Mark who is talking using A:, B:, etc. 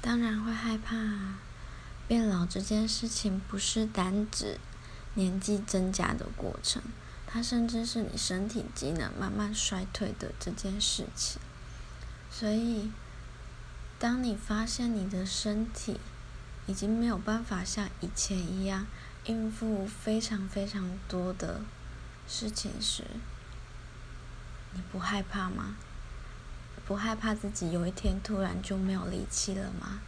A: 当然会害怕啊。变老这件事情不是单指年纪增加的过程，它甚至是你身体机能慢慢衰退的这件事情。所以，当你发现你的身体已经没有办法像以前一样应付非常非常多的事情时，你不害怕吗？不害怕自己有一天突然就没有力气了吗？